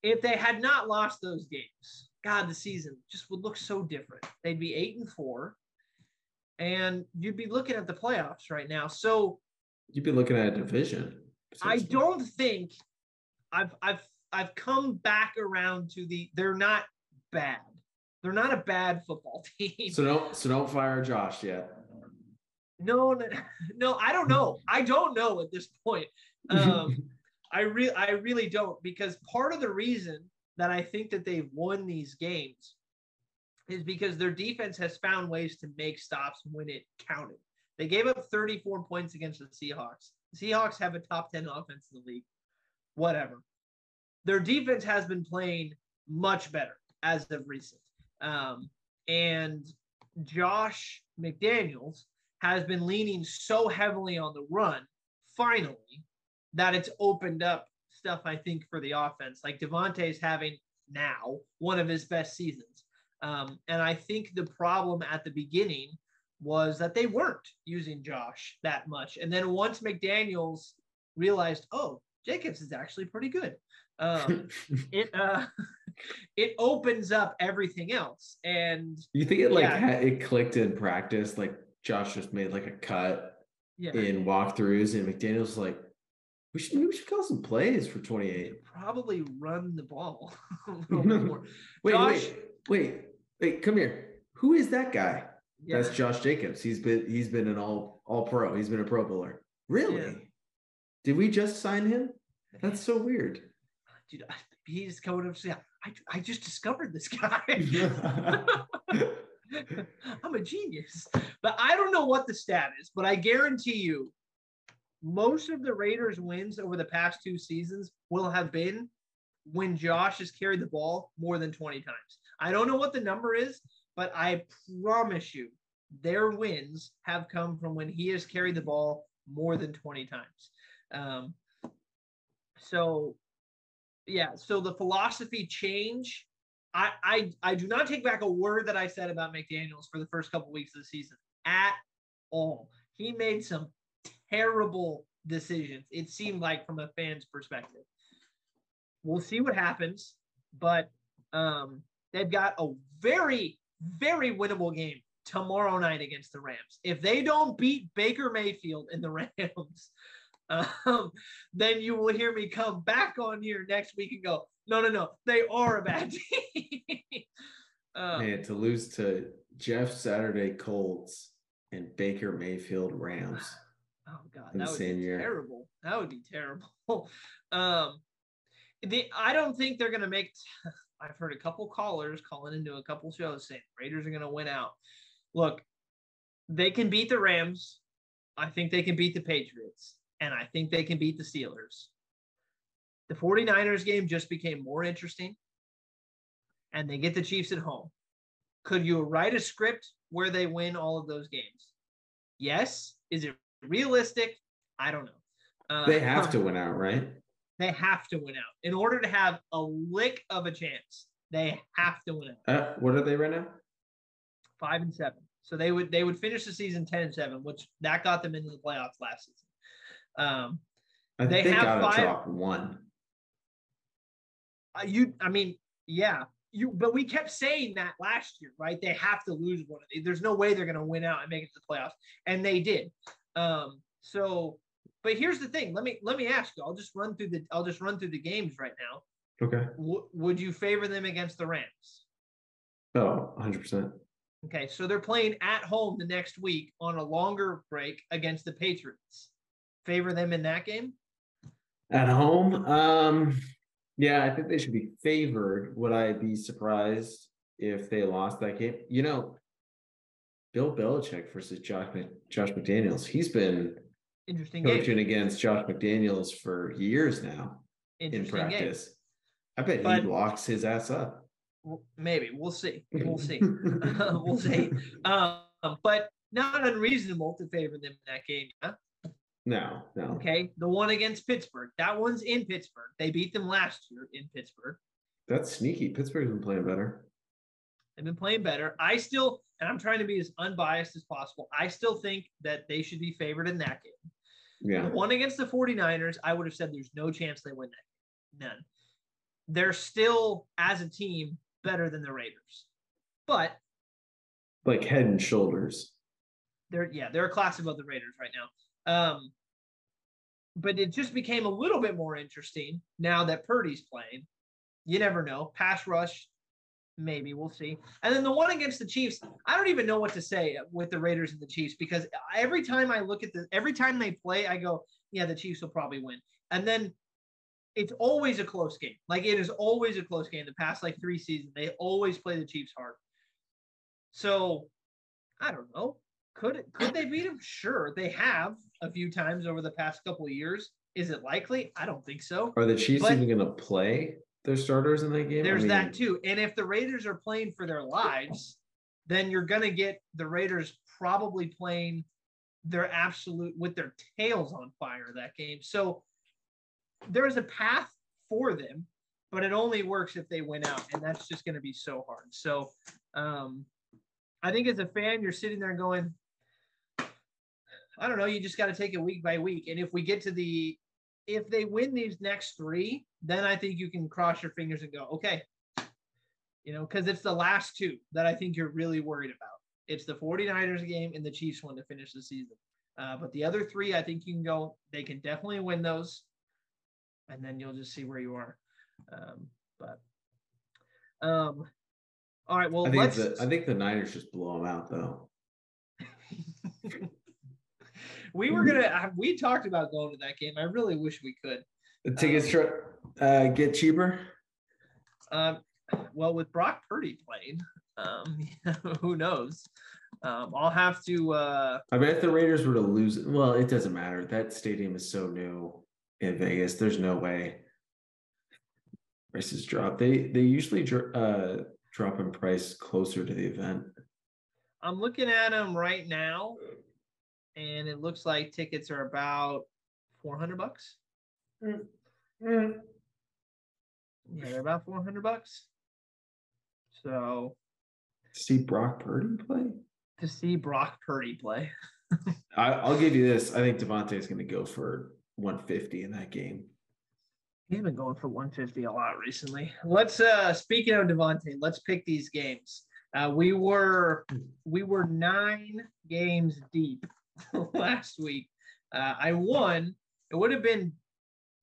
If they had not lost those games, God, the season just would look so different. They'd be eight and four, and you'd be looking at the playoffs right now. So You'd be looking at a division. I don't think I've I've I've come back around to the they're not bad. They're not a bad football team. So don't. So don't fire Josh yet. no, no, no, I don't know. I don't know at this point. Um, I really I really don't because part of the reason that I think that they've won these games is because their defense has found ways to make stops when it counted. They gave up 34 points against the Seahawks. The Seahawks have a top 10 offense in the league. Whatever. Their defense has been playing much better as of recent. Um, and Josh McDaniels has been leaning so heavily on the run, finally, that it's opened up stuff, I think, for the offense. Like Davante is having now one of his best seasons. Um, and I think the problem at the beginning was that they weren't using Josh that much. And then once McDaniels realized, oh, Jacobs is actually pretty good. Um, it uh, it opens up everything else. And you think it like Yeah. it clicked in practice? Like Josh just made like a cut yeah, in walkthroughs, and McDaniel's like, we should we should call some plays for twenty eight. probably run the ball a little bit more. Wait, Josh- wait, wait, wait, come here. Who is that guy? Yeah. That's Josh Jacobs. He's been he's been an all all pro. He's been a pro bowler. Really? Did we just sign him? That's so weird. dude, he's coming up. Yeah, I, I just discovered this guy. I'm a genius. But I don't know what the stat is, but I guarantee you most of the Raiders wins over the past two seasons will have been when Josh has carried the ball more than 20 times. I don't know what the number is, but I promise you their wins have come from when he has carried the ball more than 20 times. Um, so, yeah, so the philosophy change. I, I I do not take back a word that I said about McDaniels for the first couple weeks of the season at all. He made some terrible decisions. It seemed like from a fan's perspective. We'll see what happens, but um, they've got a very very winnable game tomorrow night against the Rams. If they don't beat Baker Mayfield and the Rams, um, then you will hear me come back on here next week and go, no, no, no, they are a bad team. um, Man, to lose to Jeff Saturday Colts and Baker Mayfield Rams. Oh God, that would be year. terrible. That would be terrible. um, the I don't think they're gonna make. I've heard a couple callers calling into a couple shows saying Raiders are gonna win out. Look, they can beat the Rams. I think they can beat the Patriots, and I think they can beat the Steelers. The 49ers game just became more interesting, and they get the Chiefs at home. Could you write a script where they win all of those games? Yes. Is it realistic? I don't know. Uh, they have to win out, right? They have to win out in order to have a lick of a chance. They have to win out. Uh, what are they right now? Five and seven. So they would they would finish the season ten and seven, which that got them into the playoffs last season. Um, I they, they have got to drop one. Uh, you, I mean, yeah, you. But we kept saying that last year, right? They have to lose one. Of these. There's no way they're going to win out and make it to the playoffs, and they did. Um, so but here's the thing. Let me let me ask you. I'll just run through the I'll just run through the games right now. Okay. W- would you favor them against the Rams? Oh, 100%. Okay, so they're playing at home the next week on a longer break against the Patriots. Favor them in that game? At home? Um yeah, I think they should be favored. Would I be surprised if they lost that game? You know, Bill Belichick versus Josh, Josh McDaniels. He's been interesting coaching game. against Josh McDaniels for years now in practice. Game. I bet but, he locks his ass up. Maybe we'll see. We'll see. we'll see. Um, but not unreasonable to favor them in that game. Huh? No, no. Okay, the one against Pittsburgh. That one's in Pittsburgh. They beat them last year in Pittsburgh. That's sneaky. Pittsburgh's been playing better. They've been playing better. I still, and I'm trying to be as unbiased as possible. I still think that they should be favored in that game. Yeah. The one against the 49ers, I would have said there's no chance they win that game. None. They're still, as a team, better than the Raiders. But like head and shoulders. They're yeah, they're a class above the Raiders right now. Um, but it just became a little bit more interesting now that Purdy's playing. You never know. Pass rush Maybe we'll see. And then the one against the Chiefs, I don't even know what to say with the Raiders and the Chiefs because every time I look at the every time they play, I go, yeah, the Chiefs will probably win. And then it's always a close game. Like it is always a close game. The past like three seasons, they always play the Chiefs hard. So I don't know. Could could they beat them? Sure, they have a few times over the past couple of years. Is it likely? I don't think so. Are the Chiefs but, even going to play? their starters in that game? There's I mean, that too. And if the Raiders are playing for their lives, then you're going to get the Raiders probably playing their absolute with their tails on fire that game. So there's a path for them, but it only works if they win out, and that's just going to be so hard. So um, I think as a fan, you're sitting there going, I don't know, you just got to take it week by week. And if we get to the if they win these next three, then I think you can cross your fingers and go, okay, you know, because it's the last two that I think you're really worried about. It's the 49ers game and the Chiefs one to finish the season. Uh, but the other three, I think you can go, they can definitely win those. And then you'll just see where you are. Um, but, um, all right. Well, I think, the, I think the Niners just blow them out, though. we were gonna. We talked about going to that game. I really wish we could. The tickets um, uh, get cheaper. Um, well, with Brock Purdy playing, um, who knows? Um, I'll have to. Uh, I bet the Raiders were to lose, well, it doesn't matter. That stadium is so new in Vegas. There's no way prices drop. They they usually uh, drop in price closer to the event. I'm looking at them right now, and it looks like tickets are about 400 bucks. Mm. Mm. Yeah, they're about 400 bucks. So, see Brock Purdy play? To see Brock Purdy play. I, will give you this. I think Davante is going to go for 150 in that game. He's been going for 150 a lot recently. Let's uh speaking of Davante, let's pick these games. Uh, we were we were nine games deep last week. Uh, I won. It would have been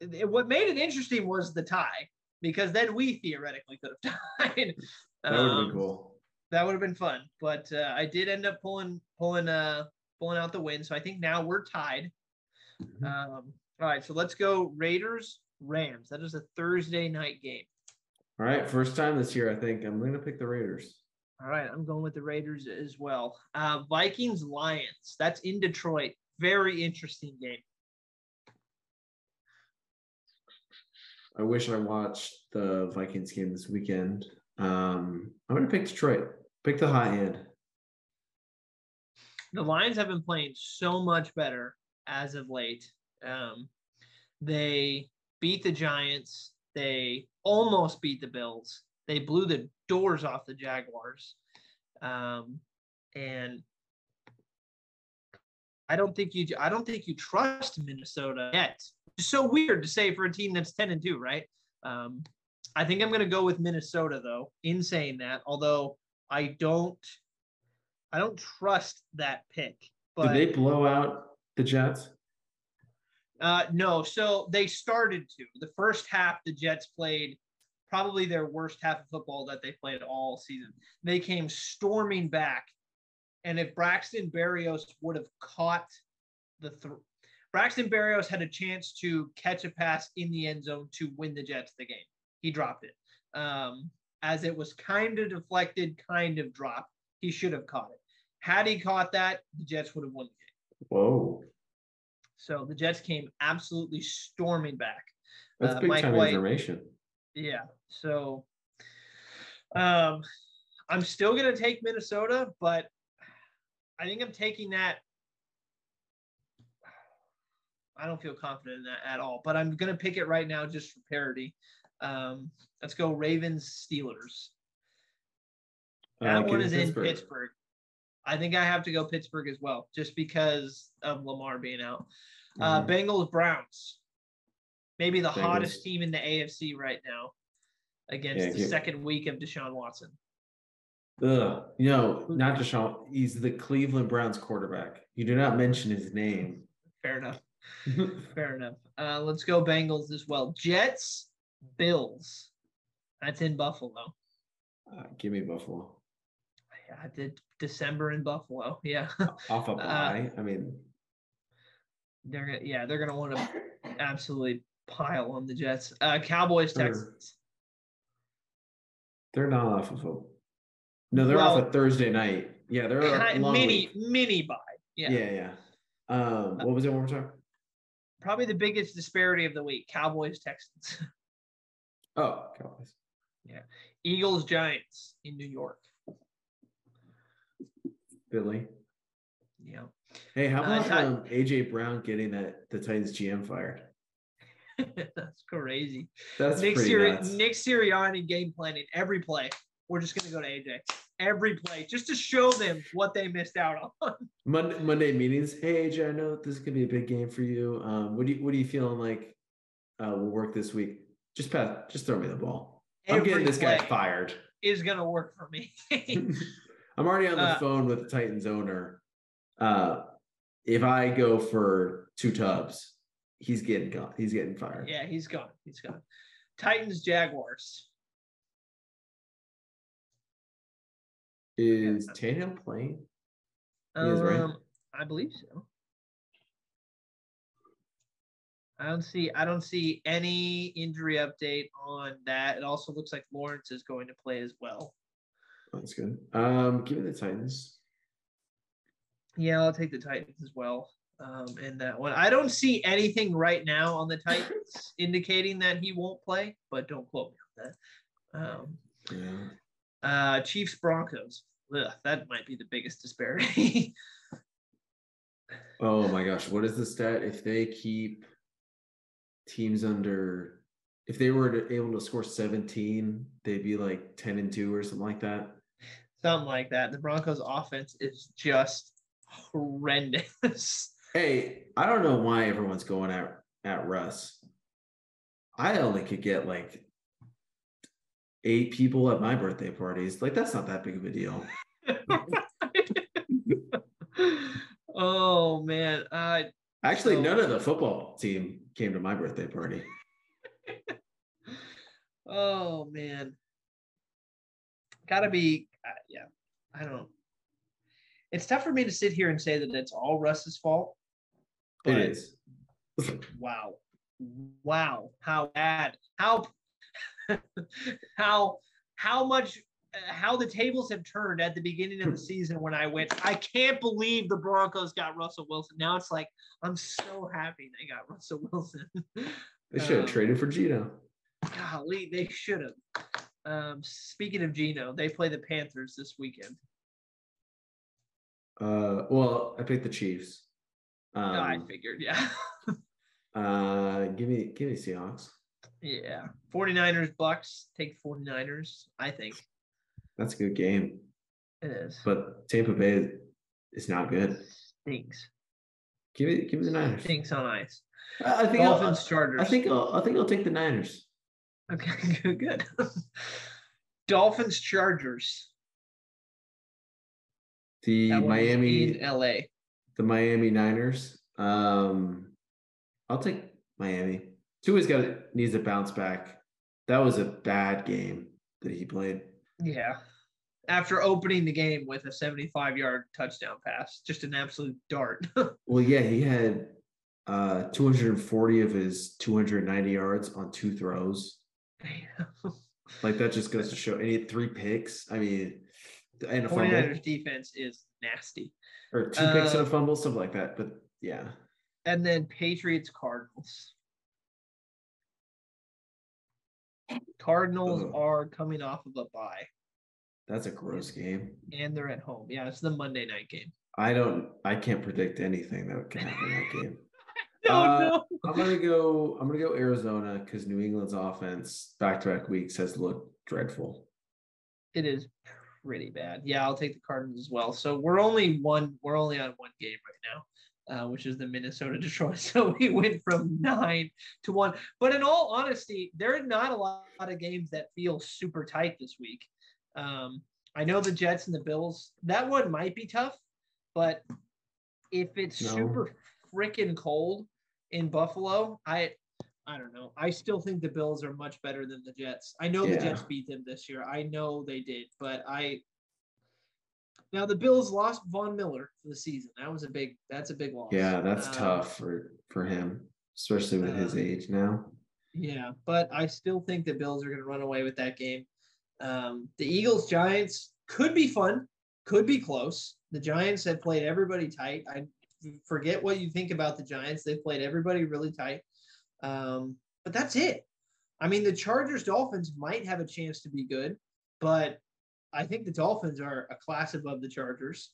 it, what made it interesting was the tie because then we theoretically could have tied. That would have um, been cool. That would have been fun. But uh, I did end up pulling pulling uh pulling out the win. So I think now we're tied. Mm-hmm. Um, all right, so let's go Raiders Rams. That is a Thursday night game. All right, first time this year, I think I'm going to pick the Raiders. All right, I'm going with the Raiders as well. Uh, Vikings Lions. That's in Detroit. Very interesting game. I wish I watched the Vikings game this weekend. Um, I'm going to pick Detroit. Pick the high end. The Lions have been playing so much better as of late. Um, they beat the Giants. They almost beat the Bills. They blew the doors off the Jaguars. Um, and I don't think you I don't think you trust Minnesota yet. It's so weird to say for a team that's 10 and 2, right? Um, I think I'm gonna go with Minnesota though, in saying that, although I don't I don't trust that pick. But Did they blow out the Jets? Uh, no, so they started to. The first half, the Jets played probably their worst half of football that they played all season. They came storming back, and if Braxton Berrios would have caught the th- Braxton Berrios had a chance to catch a pass in the end zone to win the Jets the game. He dropped it. Um, as it was kind of deflected, kind of dropped. He should have caught it. Had he caught that, the Jets would have won the game. Whoa. So the Jets came absolutely storming back. That's uh, big Mike time White, information. Yeah. So um, I'm still going to take Minnesota, but I think I'm taking that. I don't feel confident in that at all, but I'm going to pick it right now just for parity. Um, let's go Ravens Steelers. That uh, one is Pittsburgh. in Pittsburgh. I think I have to go Pittsburgh as well, just because of Lamar being out. Uh, mm-hmm. Bengals Browns, maybe the Bengals. hottest team in the AFC right now, against yeah, the second week of Deshaun Watson. Ugh, you know, not Deshaun. He's the Cleveland Browns quarterback. You do not mention his name. Fair enough. Fair enough. Uh, let's go Bengals as well. Jets, Bills. That's in Buffalo. Uh, give me Buffalo. Yeah, I did December in Buffalo. Yeah. Off a of bye. Uh, I mean, they're gonna yeah, they're gonna want to absolutely pile on the Jets. Uh Cowboys, Texans. They're not off of a no, they're well, off a Thursday night. Yeah, they're a mini week. mini bye. Yeah. Yeah, yeah. Um, what was it one more time? Probably the biggest disparity of the week. Cowboys, Texans. oh, Cowboys. Yeah. Eagles, Giants in New York. Philly. Yeah. Hey, how uh, about uh, um, AJ Brown getting that the Titans GM fired? That's crazy. That's Nick, Siri- Nick Sirianni game planning every play. We're just gonna go to AJ every play just to show them what they missed out on. Monday, Monday meetings. Hey AJ, I know this is gonna be a big game for you. Um, what do you what are you feeling like uh, will work this week? Just pass, just throw me the ball. Every I'm getting this guy fired. Is gonna work for me. I'm already on the uh, phone with the Titans owner. Uh, if I go for two tubs, he's getting gone. He's getting fired. Yeah, he's gone. He's gone. Titans Jaguars. Is. Tannehill playing? He um, is, right? Um, I believe so. I don't see I don't see any injury update on that. It also looks like Lawrence is going to play as well. That's good. Um, give me the Titans. Yeah, I'll take the Titans as well. Um, in that one, I don't see anything right now on the Titans indicating that he won't play, but don't quote me on that. Um, yeah. Uh, Chiefs Broncos. Ugh, that might be the biggest disparity. oh my gosh, what is the stat? If they keep teams under if they were to, able to score 17, they'd be like 10 and 2 or something like that. Something like that. The Broncos offense is just horrendous. Hey, I don't know why everyone's going at at Russ. I only could get like eight people at my birthday parties. Like that's not that big of a deal. oh man. Uh actually so... none of the football team came to my birthday party. oh man. Gotta be, uh, yeah. I don't. It's tough for me to sit here and say that it's all Russ's fault. It is. wow, wow, how bad, how, how, how much how the tables have turned at the beginning of the season when I went, I can't believe the Broncos got Russell Wilson. Now it's like, I'm so happy they got Russell Wilson. they should have um, traded for Geno. Golly, they should have. Um, speaking of Geno, they play the Panthers this weekend. Uh, well, I picked the Chiefs. Um, I figured, yeah. uh, give me, give me Seahawks. Yeah. 49ers, Bucks, take 49ers, I think. That's a good game. It is. But Tampa Bay is not good. Stinks. Give me, give me the Niners. Stinks on ice. I think Dolphins, I'll, Chargers. I think I'll, I think I'll take the Niners. Okay, good, good. Dolphins, Chargers. The Miami, LA. The Miami Niners. Um, I'll take Miami. Tua's got needs to bounce back. That was a bad game that he played. Yeah. After opening the game with a 75 yard touchdown pass, just an absolute dart. well, yeah, he had uh 240 of his 290 yards on two throws. like that just goes to show. And he had three picks. I mean, and a 49ers defense is nasty. Or two picks and a uh, fumble, something like that. But yeah. And then Patriots Cardinals. Cardinals Ugh. are coming off of a bye. That's a gross game. And they're at home. Yeah, it's the Monday night game. I don't. I can't predict anything that can happen in that game. no, uh, no. I'm gonna go. I'm gonna go Arizona because New England's offense back to back weeks has looked dreadful. It is pretty bad. Yeah, I'll take the Cardinals as well. So we're only one. We're only on one game right now. Uh, which is the Minnesota Detroit. So we went from nine to one. But in all honesty, there are not a lot of games that feel super tight this week. Um, I know the Jets and the Bills, that one might be tough, but if it's no. super freaking cold in Buffalo, I I don't know. I still think the Bills are much better than the Jets. I know yeah. the Jets beat them this year. I know they did, but I now the Bills lost Von Miller for the season. That was a big. That's a big loss. Yeah, that's um, tough for for him, especially with uh, his age now. Yeah, but I still think the Bills are going to run away with that game. Um, the Eagles Giants could be fun, could be close. The Giants have played everybody tight. I forget what you think about the Giants. They've played everybody really tight. Um, but that's it. I mean, the Chargers Dolphins might have a chance to be good, but I think the Dolphins are a class above the Chargers.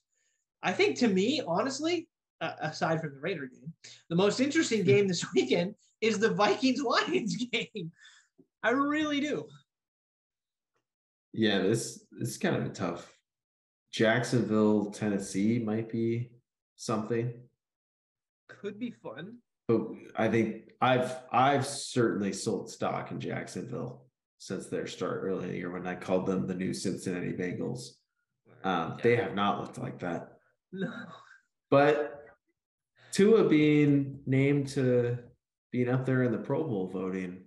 I think to me, honestly, uh, aside from the Raider game, the most interesting game this weekend is the Vikings Lions game. I really do. Yeah, this, this is kind of a tough. Jacksonville, Tennessee might be something. Could be fun. But I think I've I've certainly sold stock in Jacksonville since their start early in the year when I called them the new Cincinnati Bengals. Um, yeah. They have not looked like that. No. But Tua being named to being up there in the Pro Bowl voting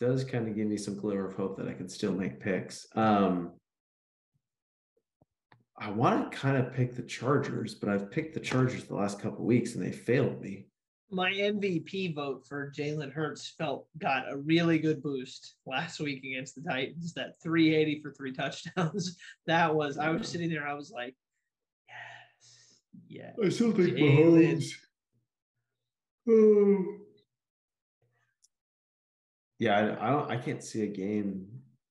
does kind of give me some glimmer of hope that I can still make picks. Um, I want to kind of pick the Chargers, but I've picked the Chargers the last couple weeks and they failed me. My MVP vote for Jalen Hurts felt got a really good boost last week against the Titans. That 380 for three touchdowns. That was I was sitting there. I was like, yes, yeah. I still think Mahomes. Oh. Yeah, I, I, don't. I can't see a game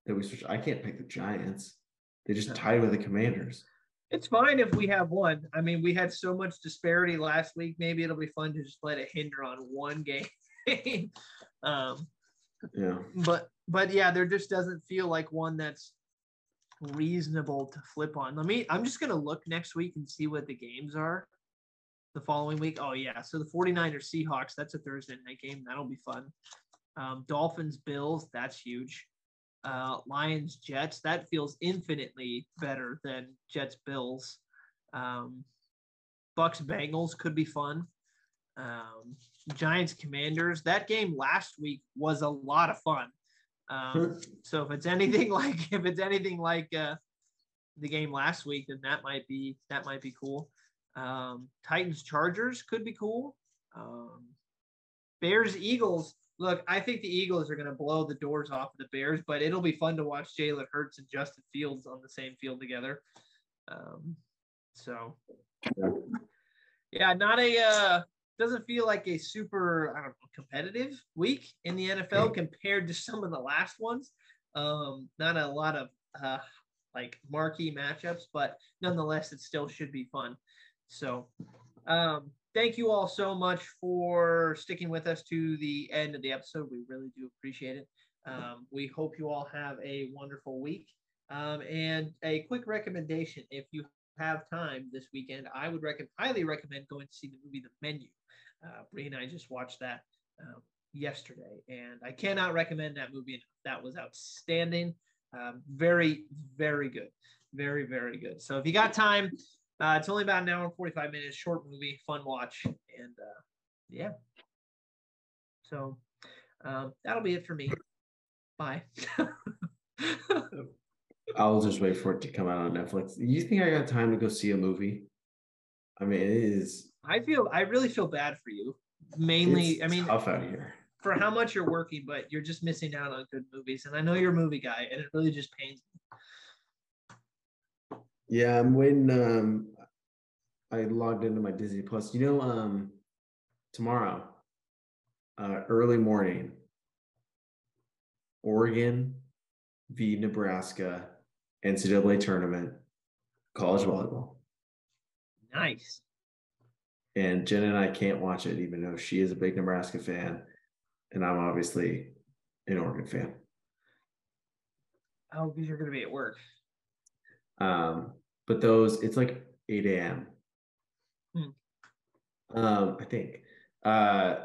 that we switch. I can't pick the Giants. They just tied with the Commanders. It's fine if we have one. I mean, we had so much disparity last week. Maybe it'll be fun to just let it hinder on one game. um, yeah. But but yeah, there just doesn't feel like one that's reasonable to flip on. Let me. I'm just gonna look next week and see what the games are. The following week. Oh yeah. So the 49ers Seahawks. That's a Thursday night game. That'll be fun. Um, Dolphins Bills. That's huge uh, Lions Jets. That feels infinitely better than Jets Bills. Um, Bucks Bengals could be fun. Um, Giants Commanders. That game last week was a lot of fun. Um, so if it's anything like if it's anything like uh, the game last week, then that might be that might be cool. Um, Titans Chargers could be cool. Um, Bears Eagles look, I think the Eagles are going to blow the doors off of the Bears, but it'll be fun to watch Jalen Hurts and Justin Fields on the same field together. Um, so, yeah, not a uh, doesn't feel like a super I don't know competitive week in the NFL compared to some of the last ones. Um, not a lot of uh, like marquee matchups, but nonetheless, it still should be fun. So, um, thank you all so much for sticking with us to the end of the episode. We really do appreciate it. Um, we hope you all have a wonderful week. Um, and a quick recommendation if you have time this weekend, I would rec- highly recommend going to see the movie The Menu. Uh, and I just watched that um, yesterday, and I cannot recommend that movie. That was outstanding. Um, very, very good. Very, very good. So if you got time, uh, it's only about an hour and 45 minutes, short movie, fun watch. And uh, yeah. So um, that'll be it for me. Bye. I'll just wait for it to come out on Netflix. You think I got time to go see a movie? I mean, it is. I feel, I really feel bad for you. Mainly, I mean, tough out here for how much you're working, but you're just missing out on good movies. And I know you're a movie guy, and it really just pains me. Yeah, I'm waiting. Um, I logged into my Disney Plus. You know, um, tomorrow, uh, early morning, Oregon v Nebraska NCAA tournament, college volleyball. Nice. And Jen and I can't watch it, even though she is a big Nebraska fan, and I'm obviously an Oregon fan. Oh, because you're going to be at work. Um, but those it's like 8 a.m. Hmm. Um, I think. Uh,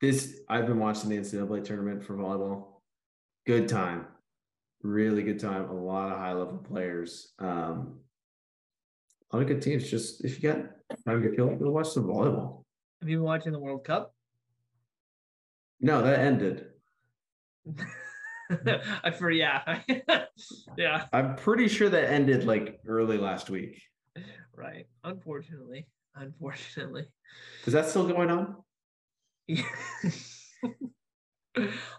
this I've been watching the NCAA tournament for volleyball. Good time, really good time. A lot of high level players. Um, a lot of good teams. Just if you got time to kill, go watch some volleyball. Have you been watching the World Cup? No, that ended. I for yeah, yeah. I'm pretty sure that ended like early last week. Right. Unfortunately, unfortunately. Is that still going on? Yeah.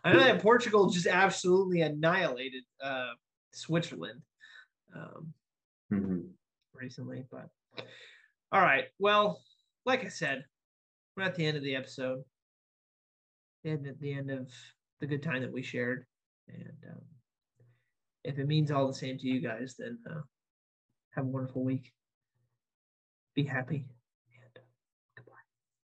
I know that Portugal just absolutely annihilated uh, Switzerland um, mm-hmm. recently, but all right. Well, like I said, we're at the end of the episode, and at the end of the good time that we shared. And um, if it means all the same to you guys, then uh, have a wonderful week. Be happy.